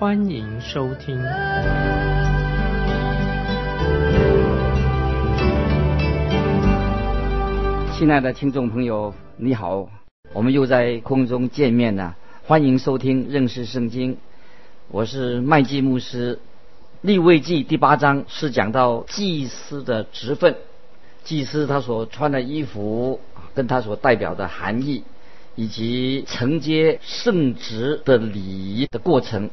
欢迎收听。亲爱的听众朋友，你好，我们又在空中见面了，欢迎收听认识圣经，我是麦基牧师。立位记第八章是讲到祭司的职分。祭司他所穿的衣服，跟他所代表的含义，以及承接圣职的礼仪的过程。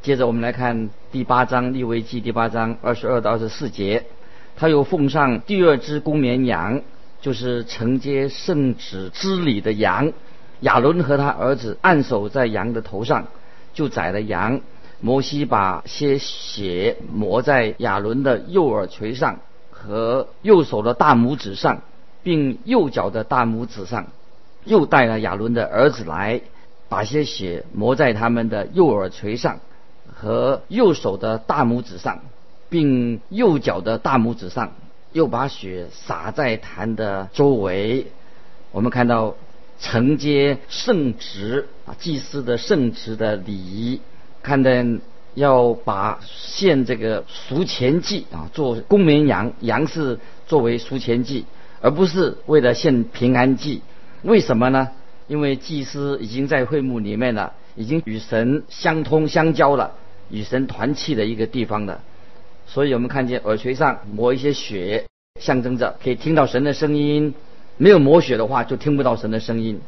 接着我们来看第八章利未记第八章二十二到二十四节，他又奉上第二只公绵羊，就是承接圣旨之礼的羊。亚伦和他儿子按手在羊的头上，就宰了羊。摩西把些血抹在亚伦的右耳垂上。和右手的大拇指上，并右脚的大拇指上，又带了亚伦的儿子来，把些血抹在他们的右耳垂上和右手的大拇指上，并右脚的大拇指上，又把血洒在坛的周围。我们看到承接圣职啊，祭司的圣职的礼仪，看见。要把献这个赎钱祭啊，做公绵羊，羊是作为赎钱祭，而不是为了献平安祭。为什么呢？因为祭司已经在会幕里面了，已经与神相通相交了，与神团契的一个地方的。所以我们看见耳垂上抹一些血，象征着可以听到神的声音。没有抹血的话，就听不到神的声音。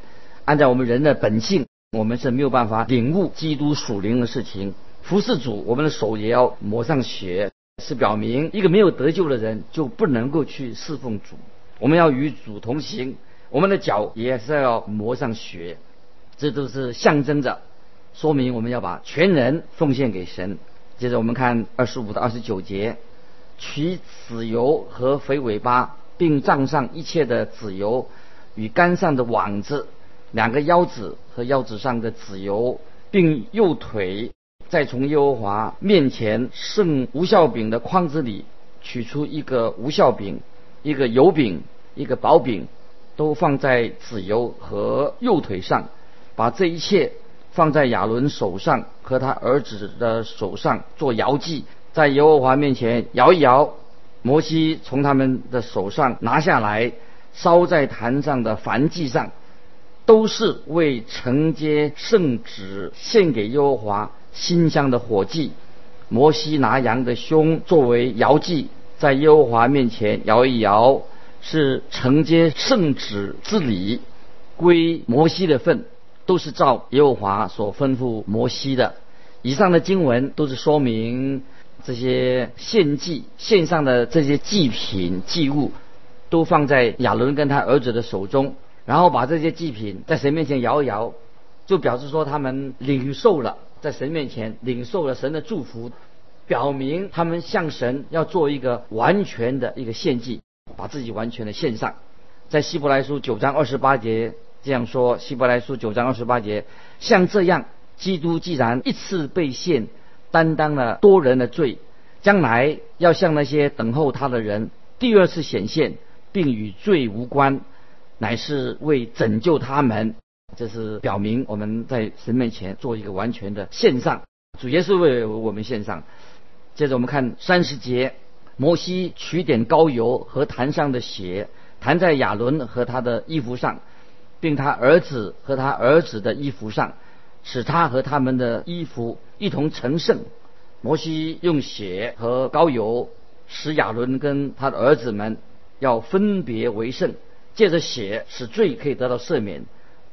按照我们人的本性，我们是没有办法领悟基督属灵的事情。服侍主，我们的手也要抹上血，是表明一个没有得救的人就不能够去侍奉主。我们要与主同行，我们的脚也是要抹上血，这都是象征着，说明我们要把全人奉献给神。接着我们看二十五到二十九节，取籽油和肥尾巴，并蘸上一切的籽油与杆上的网子，两个腰子和腰子上的籽油，并右腿。再从耶和华面前剩无效饼的筐子里取出一个无效饼、一个油饼、一个薄饼，都放在籽油和右腿上，把这一切放在亚伦手上和他儿子的手上做摇祭，在耶和华面前摇一摇。摩西从他们的手上拿下来，烧在坛上的燔祭上，都是为承接圣旨献给耶和华。馨香的火祭，摩西拿羊的胸作为摇祭，在耶和华面前摇一摇，是承接圣旨之礼，归摩西的份，都是照耶和华所吩咐摩西的。以上的经文都是说明这些献祭献上的这些祭品祭物，都放在亚伦跟他儿子的手中，然后把这些祭品在神面前摇一摇，就表示说他们领受了。在神面前领受了神的祝福，表明他们向神要做一个完全的一个献祭，把自己完全的献上。在希伯来书九章二十八节这样说：希伯来书九章二十八节，像这样，基督既然一次被献，担当了多人的罪，将来要向那些等候他的人第二次显现，并与罪无关，乃是为拯救他们。这是表明我们在神面前做一个完全的献上，主耶稣为我们献上。接着我们看三十节，摩西取点膏油和坛上的血，弹在亚伦和他的衣服上，并他儿子和他儿子的衣服上，使他和他们的衣服一同成圣。摩西用血和膏油使亚伦跟他的儿子们要分别为圣，借着血使罪可以得到赦免。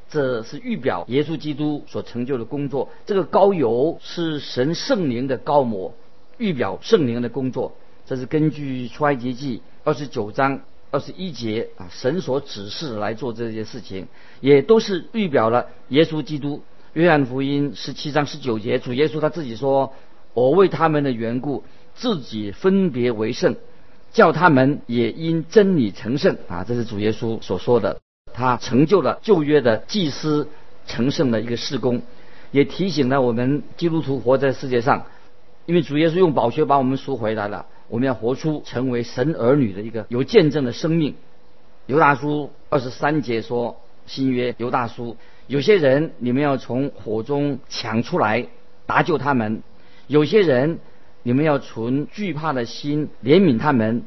这是预表耶稣基督所成就的工作。这个膏油是神圣灵的膏抹，预表圣灵的工作。这是根据出埃及记二十九章二十一节啊，神所指示来做这些事情，也都是预表了耶稣基督。约翰福音十七章十九节，主耶稣他自己说：“我为他们的缘故，自己分别为圣，叫他们也因真理成圣啊！这是主耶稣所说的，他成就了旧约的祭司成圣的一个事工，也提醒了我们基督徒活在世界上，因为主耶稣用宝血把我们赎回来了，我们要活出成为神儿女的一个有见证的生命。犹大书二十三节说：“新约犹大书，有些人你们要从火中抢出来，搭救他们。”有些人，你们要存惧怕的心怜悯他们，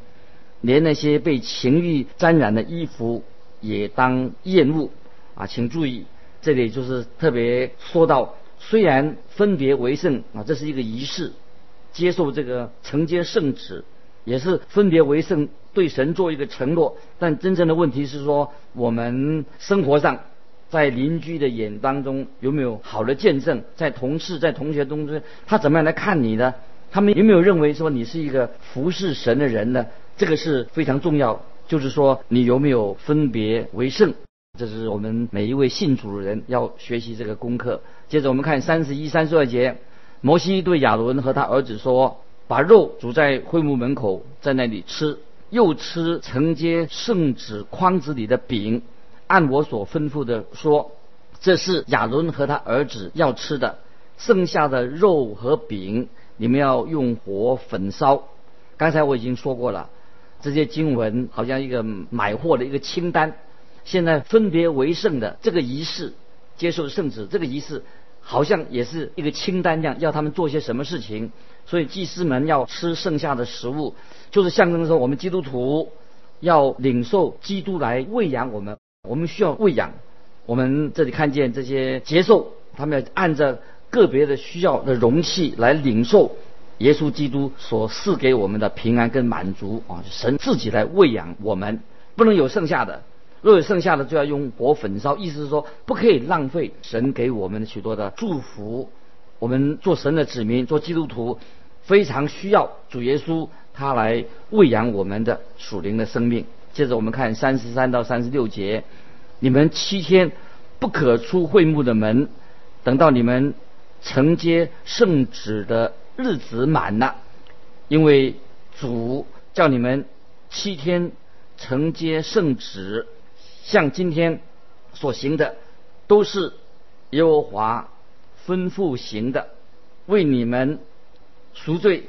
连那些被情欲沾染的衣服也当厌恶啊！请注意，这里就是特别说到，虽然分别为圣啊，这是一个仪式，接受这个承接圣旨，也是分别为圣，对神做一个承诺。但真正的问题是说，我们生活上。在邻居的眼当中有没有好的见证？在同事、在同学当中，他怎么样来看你呢？他们有没有认为说你是一个服侍神的人呢？这个是非常重要。就是说，你有没有分别为圣？这是我们每一位信主的人要学习这个功课。接着我们看三十一、三十二节，摩西对亚伦和他儿子说：“把肉煮在会幕门口，在那里吃，又吃承接圣旨筐子里的饼。”按我所吩咐的说，这是亚伦和他儿子要吃的，剩下的肉和饼，你们要用火焚烧。刚才我已经说过了，这些经文好像一个买货的一个清单。现在分别为圣的这个仪式，接受圣旨这个仪式，好像也是一个清单一样，要他们做些什么事情。所以祭司们要吃剩下的食物，就是象征说我们基督徒要领受基督来喂养我们。我们需要喂养。我们这里看见这些接受，他们要按照个别的需要的容器来领受耶稣基督所赐给我们的平安跟满足啊！神自己来喂养我们，不能有剩下的。若有剩下的，就要用火焚烧。意思是说，不可以浪费神给我们的许多的祝福。我们做神的子民，做基督徒，非常需要主耶稣他来喂养我们的属灵的生命。接着我们看三十三到三十六节，你们七天不可出会幕的门，等到你们承接圣旨的日子满了，因为主叫你们七天承接圣旨，像今天所行的，都是耶和华吩咐行的，为你们赎罪。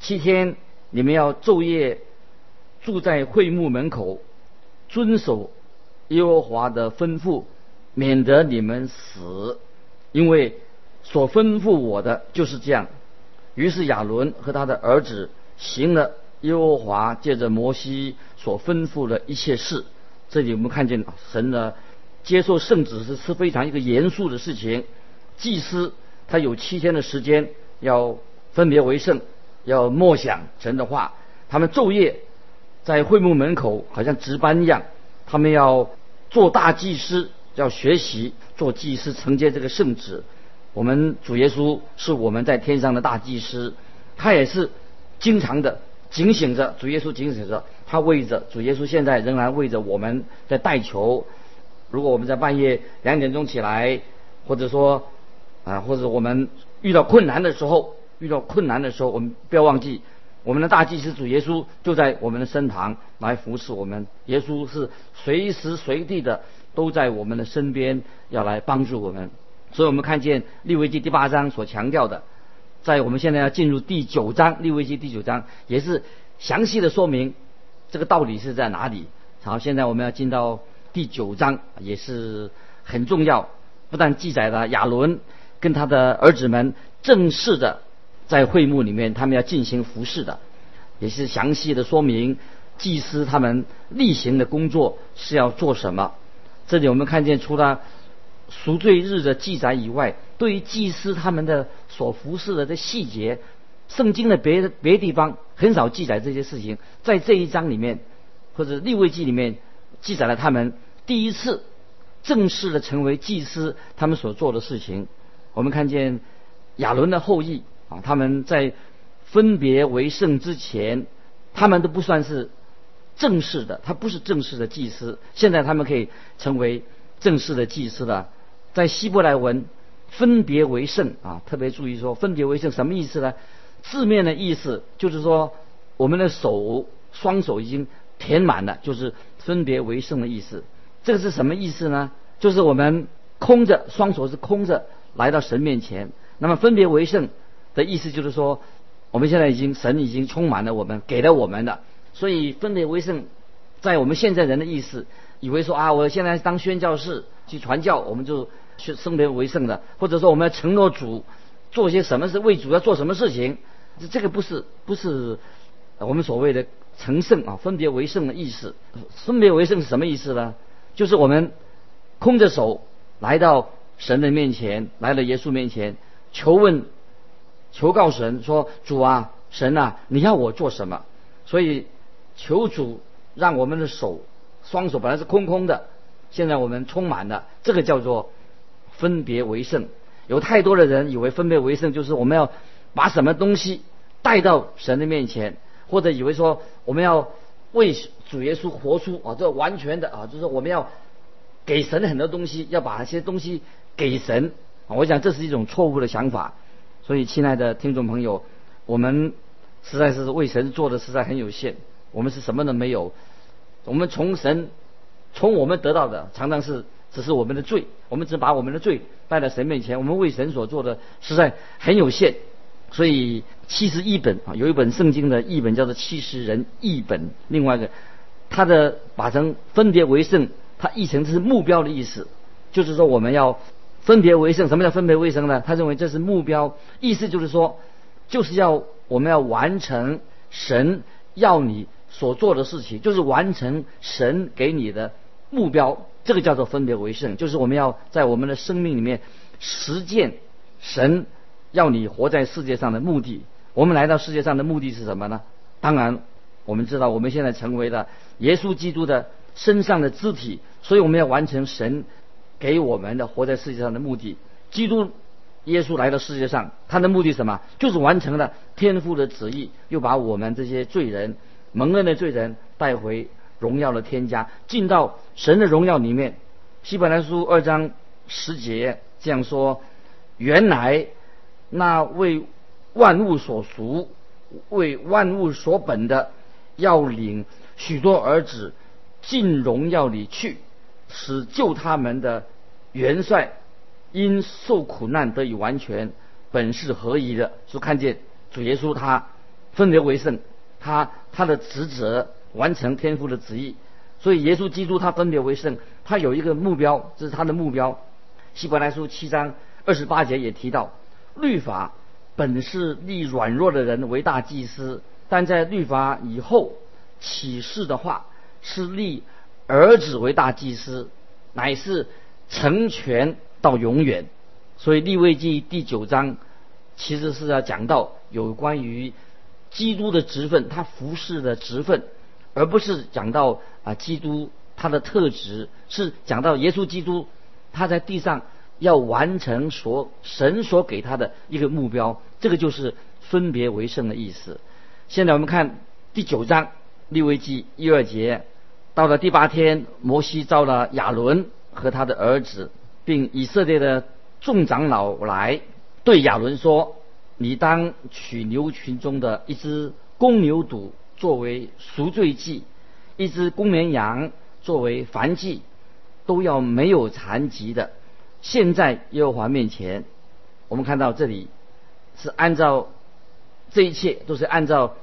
七天你们要昼夜。住在会幕门口，遵守耶和华的吩咐，免得你们死。因为所吩咐我的就是这样。于是亚伦和他的儿子行了耶和华借着摩西所吩咐的一切事。这里我们看见神的接受圣旨是是非常一个严肃的事情。祭司他有七天的时间要分别为圣，要默想神的话。他们昼夜。在会幕门口，好像值班一样，他们要做大祭司，要学习做祭司，承接这个圣旨。我们主耶稣是我们在天上的大祭司，他也是经常的警醒着。主耶稣警醒着，他为着主耶稣现在仍然为着我们在代求。如果我们在半夜两点钟起来，或者说啊，或者我们遇到困难的时候，遇到困难的时候，我们不要忘记。我们的大祭司主耶稣就在我们的身旁来服侍我们。耶稣是随时随地的都在我们的身边，要来帮助我们。所以我们看见利未记第八章所强调的，在我们现在要进入第九章，利未记第九章也是详细的说明这个道理是在哪里。好，现在我们要进到第九章，也是很重要，不但记载了亚伦跟他的儿子们正式的。在会幕里面，他们要进行服侍的，也是详细的说明祭司他们例行的工作是要做什么。这里我们看见，除了赎罪日的记载以外，对于祭司他们的所服侍的这细节，圣经的别的别地方很少记载这些事情。在这一章里面，或者立位记里面记载了他们第一次正式的成为祭司，他们所做的事情。我们看见亚伦的后裔。啊，他们在分别为圣之前，他们都不算是正式的，他不是正式的祭司。现在他们可以成为正式的祭司了。在希伯来文，分别为圣啊，特别注意说分别为圣什么意思呢？字面的意思就是说，我们的手双手已经填满了，就是分别为圣的意思。这个是什么意思呢？就是我们空着双手是空着来到神面前。那么分别为圣的意思就是说，我们现在已经神已经充满了我们，给了我们的。所以分别为圣，在我们现在人的意思，以为说啊，我现在当宣教士去传教，我们就去分别为圣的，或者说我们要承诺主做些什么事，为主要做什么事情，这个不是不是我们所谓的成圣啊，分别为圣的意思。分别为圣是什么意思呢？就是我们空着手来到神的面前，来到耶稣面前，求问、求告神说：“主啊，神啊，你要我做什么？”所以求主让我们的手、双手本来是空空的，现在我们充满了，这个叫做分别为圣。有太多的人以为分别为圣就是我们要把什么东西带到神的面前，或者以为说我们要为主耶稣活出啊，这完全的啊，就是我们要给神很多东西，要把一些东西给神啊。我想这是一种错误的想法。所以，亲爱的听众朋友，我们实在是为神做的实在很有限。我们是什么都没有，我们从神从我们得到的常常是只是我们的罪，我们只把我们的罪带到神面前。我们为神所做的实在很有限。所以，七十一本啊，有一本圣经的译本叫做《七十人译本》，另外一个。他的把成分别为圣，他译成是目标的意思，就是说我们要分别为圣。什么叫分别为圣呢？他认为这是目标，意思就是说，就是要我们要完成神要你所做的事情，就是完成神给你的目标。这个叫做分别为圣，就是我们要在我们的生命里面实践神要你活在世界上的目的。我们来到世界上的目的是什么呢？当然。我们知道，我们现在成为了耶稣基督的身上的肢体，所以我们要完成神给我们的活在世界上的目的。基督耶稣来到世界上，他的目的什么？就是完成了天父的旨意，又把我们这些罪人、蒙恩的罪人带回荣耀的添加，进到神的荣耀里面。希伯来书二章十节这样说：原来那为万物所属、为万物所本的。要领许多儿子进荣耀里去，使救他们的元帅因受苦难得以完全，本是合宜的。就看见主耶稣他分别为圣，他他的职责完成天父的旨意。所以耶稣基督他分别为圣，他有一个目标，这是他的目标。希伯来书七章二十八节也提到，律法本是立软弱的人为大祭司。但在律法以后启示的话，是立儿子为大祭司，乃是成全到永远。所以立位记第九章其实是要讲到有关于基督的职分，他服侍的职分，而不是讲到啊基督他的特质，是讲到耶稣基督他在地上要完成所神所给他的一个目标，这个就是分别为圣的意思。现在我们看第九章利未记一二节，到了第八天，摩西召了亚伦和他的儿子，并以色列的众长老来，对亚伦说：“你当取牛群中的一只公牛犊作为赎罪祭，一只公绵羊作为燔祭，都要没有残疾的。现在耶和华面前，我们看到这里是按照这一切都是按照。”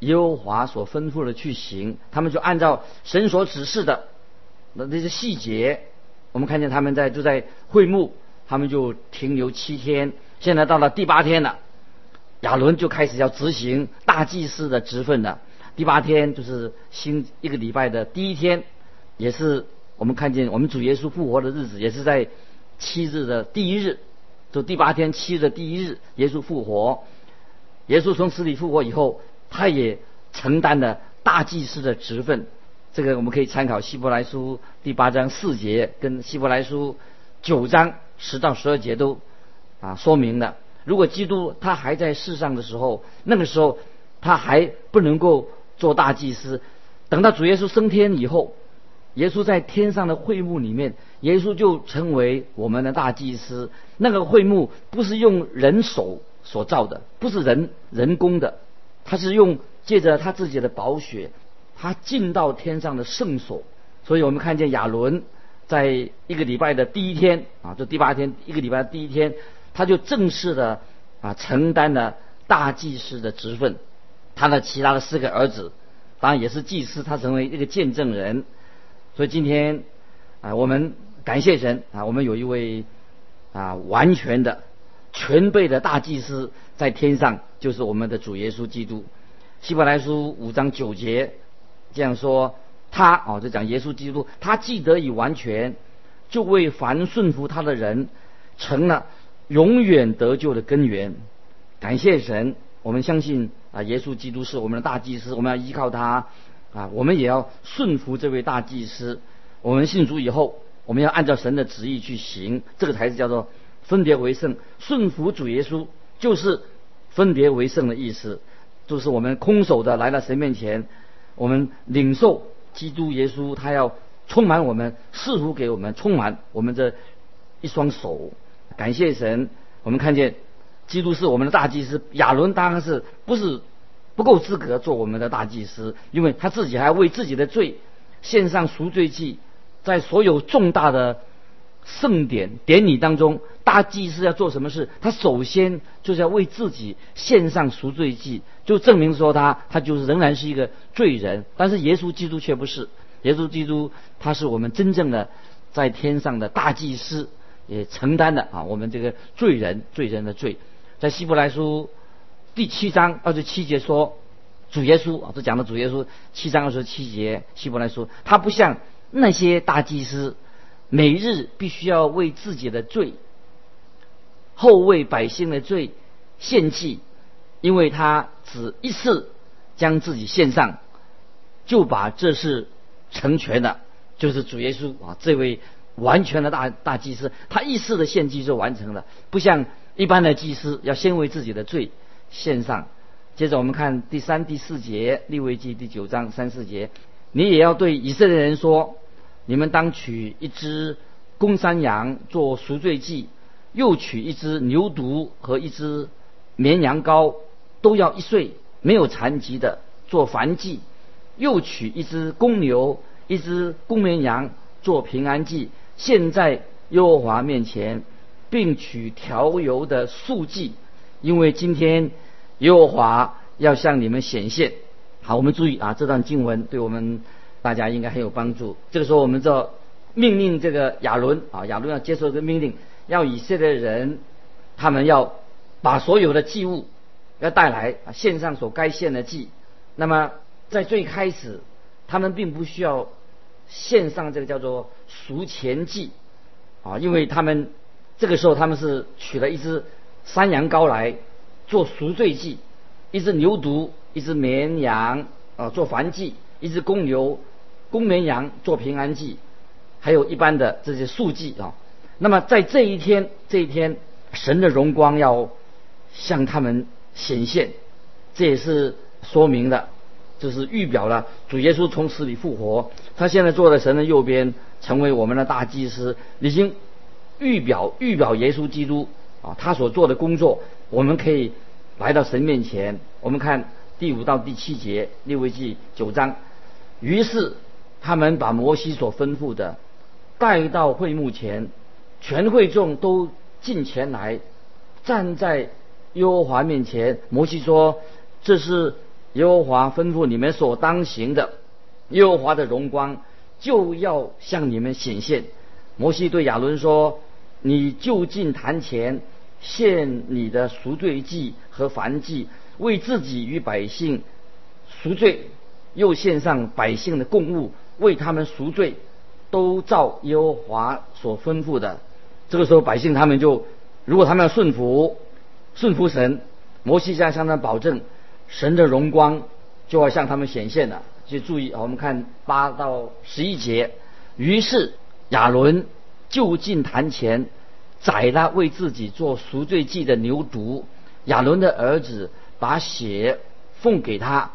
耶和华所吩咐的去行，他们就按照神所指示的那这些细节，我们看见他们在就在会幕，他们就停留七天。现在到了第八天了，亚伦就开始要执行大祭司的职分了。第八天就是新一个礼拜的第一天，也是我们看见我们主耶稣复活的日子，也是在七日的第一日，就第八天七日的第一日，耶稣复活。耶稣从死里复活以后。他也承担了大祭司的职分，这个我们可以参考希伯来书第八章四节跟希伯来书九章十到十二节都啊说明了，如果基督他还在世上的时候，那个时候他还不能够做大祭司，等到主耶稣升天以后，耶稣在天上的会幕里面，耶稣就成为我们的大祭司。那个会幕不是用人手所造的，不是人人工的，他是用借着他自己的宝血，他进到天上的圣所。所以我们看见亚伦在一个礼拜的第一天啊，这第八天一个礼拜的第一天，他就正式的啊承担了大祭司的职分。他的其他的四个儿子，当然也是祭司，他成为一个见证人。所以今天啊，我们感谢神啊，我们有一位啊完全的。全备的大祭司在天上，就是我们的主耶稣基督。希伯来书五章九节这样说：他哦，就讲耶稣基督，他既得以完全，就为凡顺服他的人成了永远得救的根源。感谢神，我们相信啊，耶稣基督是我们的大祭司，我们要依靠他啊，我们也要顺服这位大祭司。我们信主以后，我们要按照神的旨意去行，这个才是叫做。分别为圣，顺服主耶稣，就是分别为圣的意思。就是我们空手的来到神面前，我们领受基督耶稣，他要充满我们，似乎给我们，充满我们这一双手。感谢神，我们看见基督是我们的大祭司。亚伦当然是不是不够资格做我们的大祭司，因为他自己还为自己的罪献上赎罪祭，在所有重大的。盛典典礼当中，大祭司要做什么事？他首先就是要为自己献上赎罪祭，就证明说他他就是仍然是一个罪人。但是耶稣基督却不是，耶稣基督他是我们真正的在天上的大祭司，也承担了啊我们这个罪人罪人的罪。在希伯来书第七章二十七节说，主耶稣啊，这讲的主耶稣七章二十七节希伯来书，他不像那些大祭司。每日必须要为自己的罪，后为百姓的罪献祭，因为他只一次将自己献上，就把这事成全了，就是主耶稣啊，这位完全的大大祭司，他一次的献祭就完成了，不像一般的祭司要先为自己的罪献上。接着我们看第三、第四节，利未记第九章三四节，你也要对以色列人说。你们当取一只公山羊做赎罪祭，又取一只牛犊和一只绵羊羔，都要一岁没有残疾的做燔祭；又取一只公牛、一只公绵羊做平安祭，献在耶和华面前，并取调油的素祭，因为今天耶和华要向你们显现。好，我们注意啊，这段经文对我们。大家应该很有帮助。这个时候，我们就命令这个亚伦啊，亚伦要接受这个命令，要以色列人，他们要把所有的祭物要带来啊，献上所该献的祭。那么在最开始，他们并不需要献上这个叫做赎钱祭啊，因为他们这个时候他们是取了一只山羊羔来做赎罪祭，一只牛犊，一只绵羊啊做燔祭，一只公牛。公绵羊做平安祭，还有一般的这些素祭啊。那么在这一天，这一天，神的荣光要向他们显现，这也是说明的，就是预表了主耶稣从死里复活。他现在坐在神的右边，成为我们的大祭司，已经预表预表耶稣基督啊，他所做的工作，我们可以来到神面前。我们看第五到第七节，六位记九章，于是。他们把摩西所吩咐的带到会幕前，全会众都进前来，站在耶和华面前。摩西说：“这是耶和华吩咐你们所当行的，耶和华的荣光就要向你们显现。”摩西对亚伦说：“你就近坛前献你的赎罪祭和燔祭，为自己与百姓赎罪，又献上百姓的供物。”为他们赎罪，都照耶和华所吩咐的。这个时候，百姓他们就，如果他们要顺服，顺服神，摩西将向他保证，神的荣光就要向他们显现了。就注意，我们看八到十一节。于是亚伦就近坛前，宰了为自己做赎罪祭的牛犊。亚伦的儿子把血奉给他，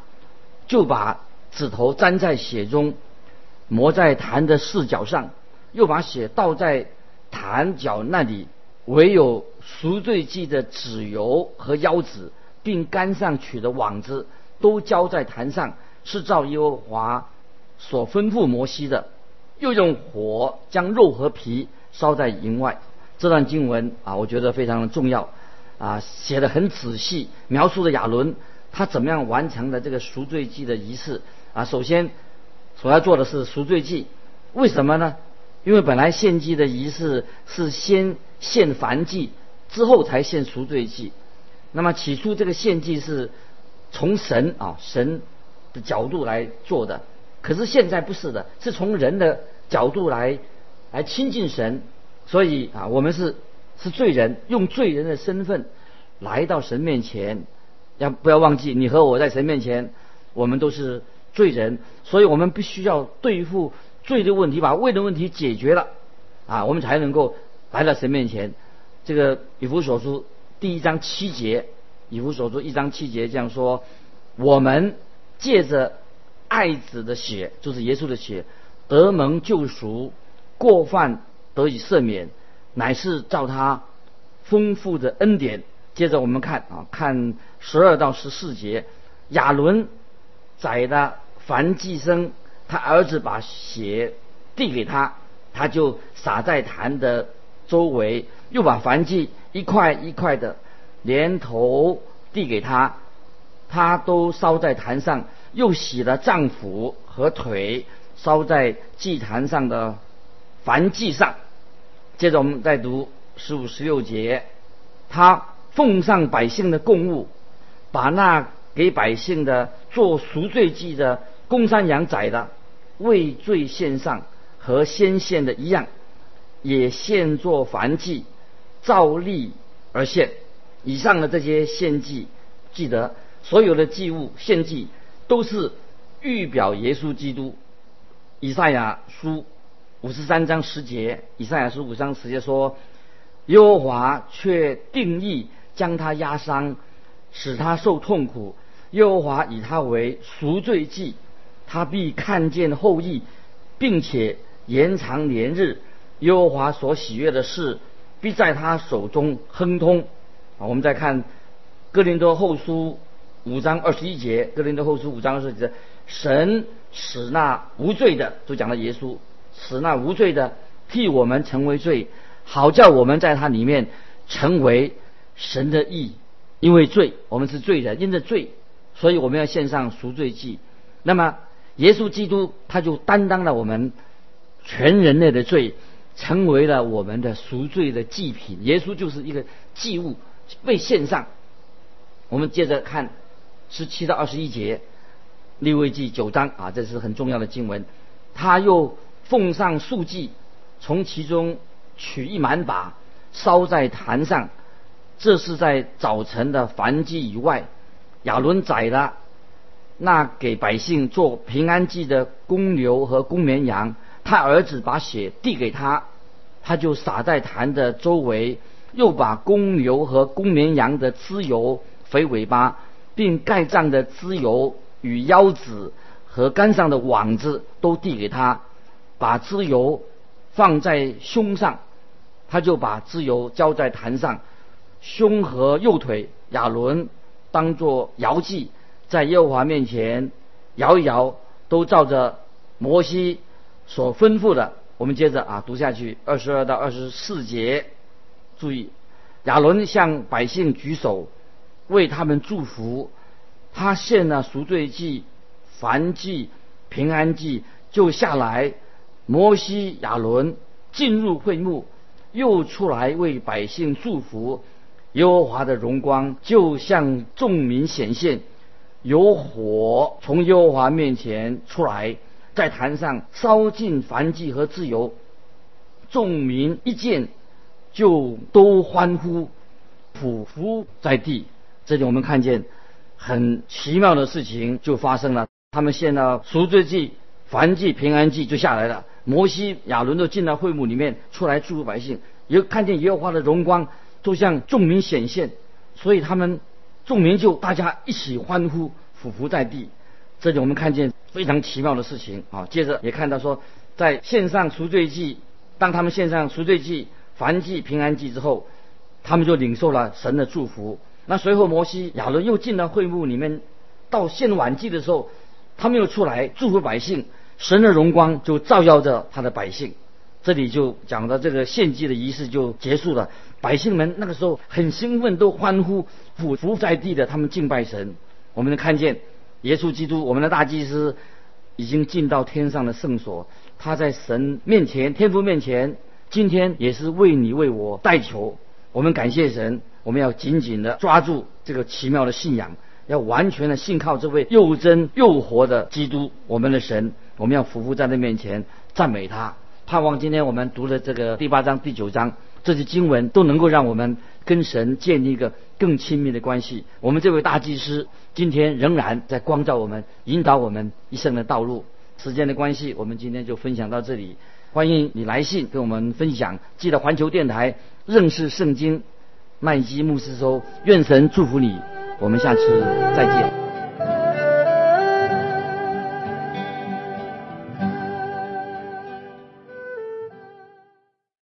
就把指头沾在血中。抹在坛的四角上，又把血倒在坛角那里，唯有赎罪祭的脂油和腰子，并杆上取的网子，都浇在坛上，是照耶和华所吩咐摩西的。又用火将肉和皮烧在营外。这段经文啊，我觉得非常的重要啊，写的很仔细，描述了亚伦他怎么样完成的这个赎罪祭的仪式啊。首先所要做的是赎罪祭，为什么呢？因为本来献祭的仪式是先献燔祭，之后才献赎罪祭。那么起初这个献祭是从神啊神的角度来做的，可是现在不是的，是从人的角度来来亲近神。所以啊，我们是是罪人，用罪人的身份来到神面前。要不要忘记，你和我在神面前，我们都是罪人，所以我们必须要对付罪的问题，把罪的问题解决了啊，我们才能够来到神面前。这个以弗所书第一章七节，以弗所书一章七节这样说：我们借着爱子的血，就是耶稣的血，得蒙救赎，过犯。得以赦免，乃是照他丰富的恩典。接着我们看啊，看十二到十四节，亚伦宰的凡祭生，他儿子把血递给他，他就撒在坛的周围，又把凡祭一块一块的连头递给他，他都烧在坛上，又洗了脏腑和腿，烧在祭坛上的。凡祭上，接着我们再读十五、十六节，他奉上百姓的供物，把那给百姓的做赎罪祭的公山羊宰的为罪献上，和先献的一样，也献作燔祭，照例而献。以上的这些献祭，记得所有的祭物献祭都是预表耶稣基督。以赛亚书。五十三章十节，以赛亚书五章十节说：“耶和华却定义将他压伤，使他受痛苦。耶和华以他为赎罪祭，他必看见后裔，并且延长年日。耶和华所喜悦的事，必在他手中亨通。”啊，我们再看哥林多后书五章二十一节，哥林多后书五章二十节，神使那无罪的，就讲了耶稣。使那无罪的替我们成为罪，好叫我们在他里面成为神的义。因为罪，我们是罪人，因着罪，所以我们要献上赎罪祭。那么耶稣基督他就担当了我们全人类的罪，成为了我们的赎罪的祭品。耶稣就是一个祭物被献上。我们接着看十七到二十一节利未记九章啊，这是很重要的经文。他又。奉上素祭，从其中取一满把，烧在坛上。这是在早晨的燔祭以外。亚伦宰了那给百姓做平安祭的公牛和公绵羊，他儿子把血递给他，他就撒在坛的周围，又把公牛和公绵羊的脂油、肥尾巴，并盖脏的脂油与腰子和杆上的网子都递给他。把脂油放在胸上，他就把脂油浇在坛上，胸和右腿亚伦当作摇祭，在耶和华面前摇一摇，都照着摩西所吩咐的。我们接着啊读下去，二十二到二十四节，注意亚伦向百姓举手，为他们祝福。他献了赎罪祭、燔祭、平安祭，就下来。摩西、亚伦进入会幕，又出来为百姓祝福。耶和华的荣光就向众民显现，有火从耶和华面前出来，在坛上烧尽燔祭和自由。众民一见，就都欢呼，匍匐在地。这里我们看见很奇妙的事情就发生了，他们献了赎罪祭、燔祭、平安祭，就下来了。摩西、亚伦都进了会幕里面，出来祝福百姓，也看见耶和华的荣光，都向众民显现，所以他们众民就大家一起欢呼，匍匐在地。这里我们看见非常奇妙的事情啊！接着也看到说，在献上赎罪祭，当他们献上赎罪祭、燔祭、平安祭之后，他们就领受了神的祝福。那随后摩西、亚伦又进了会幕里面，到献晚祭的时候，他们又出来祝福百姓，神的荣光就照耀着他的百姓。这里就讲到这个献祭的仪式就结束了，百姓们那个时候很兴奋，都欢呼，俯伏在地的他们敬拜神。我们能看见耶稣基督，我们的大祭司已经进到天上的圣所，他在神面前、天父面前，今天也是为你为我代求。我们感谢神，我们要紧紧的抓住这个奇妙的信仰，要完全的信靠这位又真又活的基督，我们的神。我们要匍匐在他面前赞美他。盼望今天我们读的这个第八章、第九章这些经文都能够让我们跟神建立一个更亲密的关系。我们这位大祭司今天仍然在光照我们，引导我们一生的道路。时间的关系，我们今天就分享到这里。欢迎你来信跟我们分享。记得环球电台认识圣经麦基牧师说：“愿神祝福你。”我们下次再见。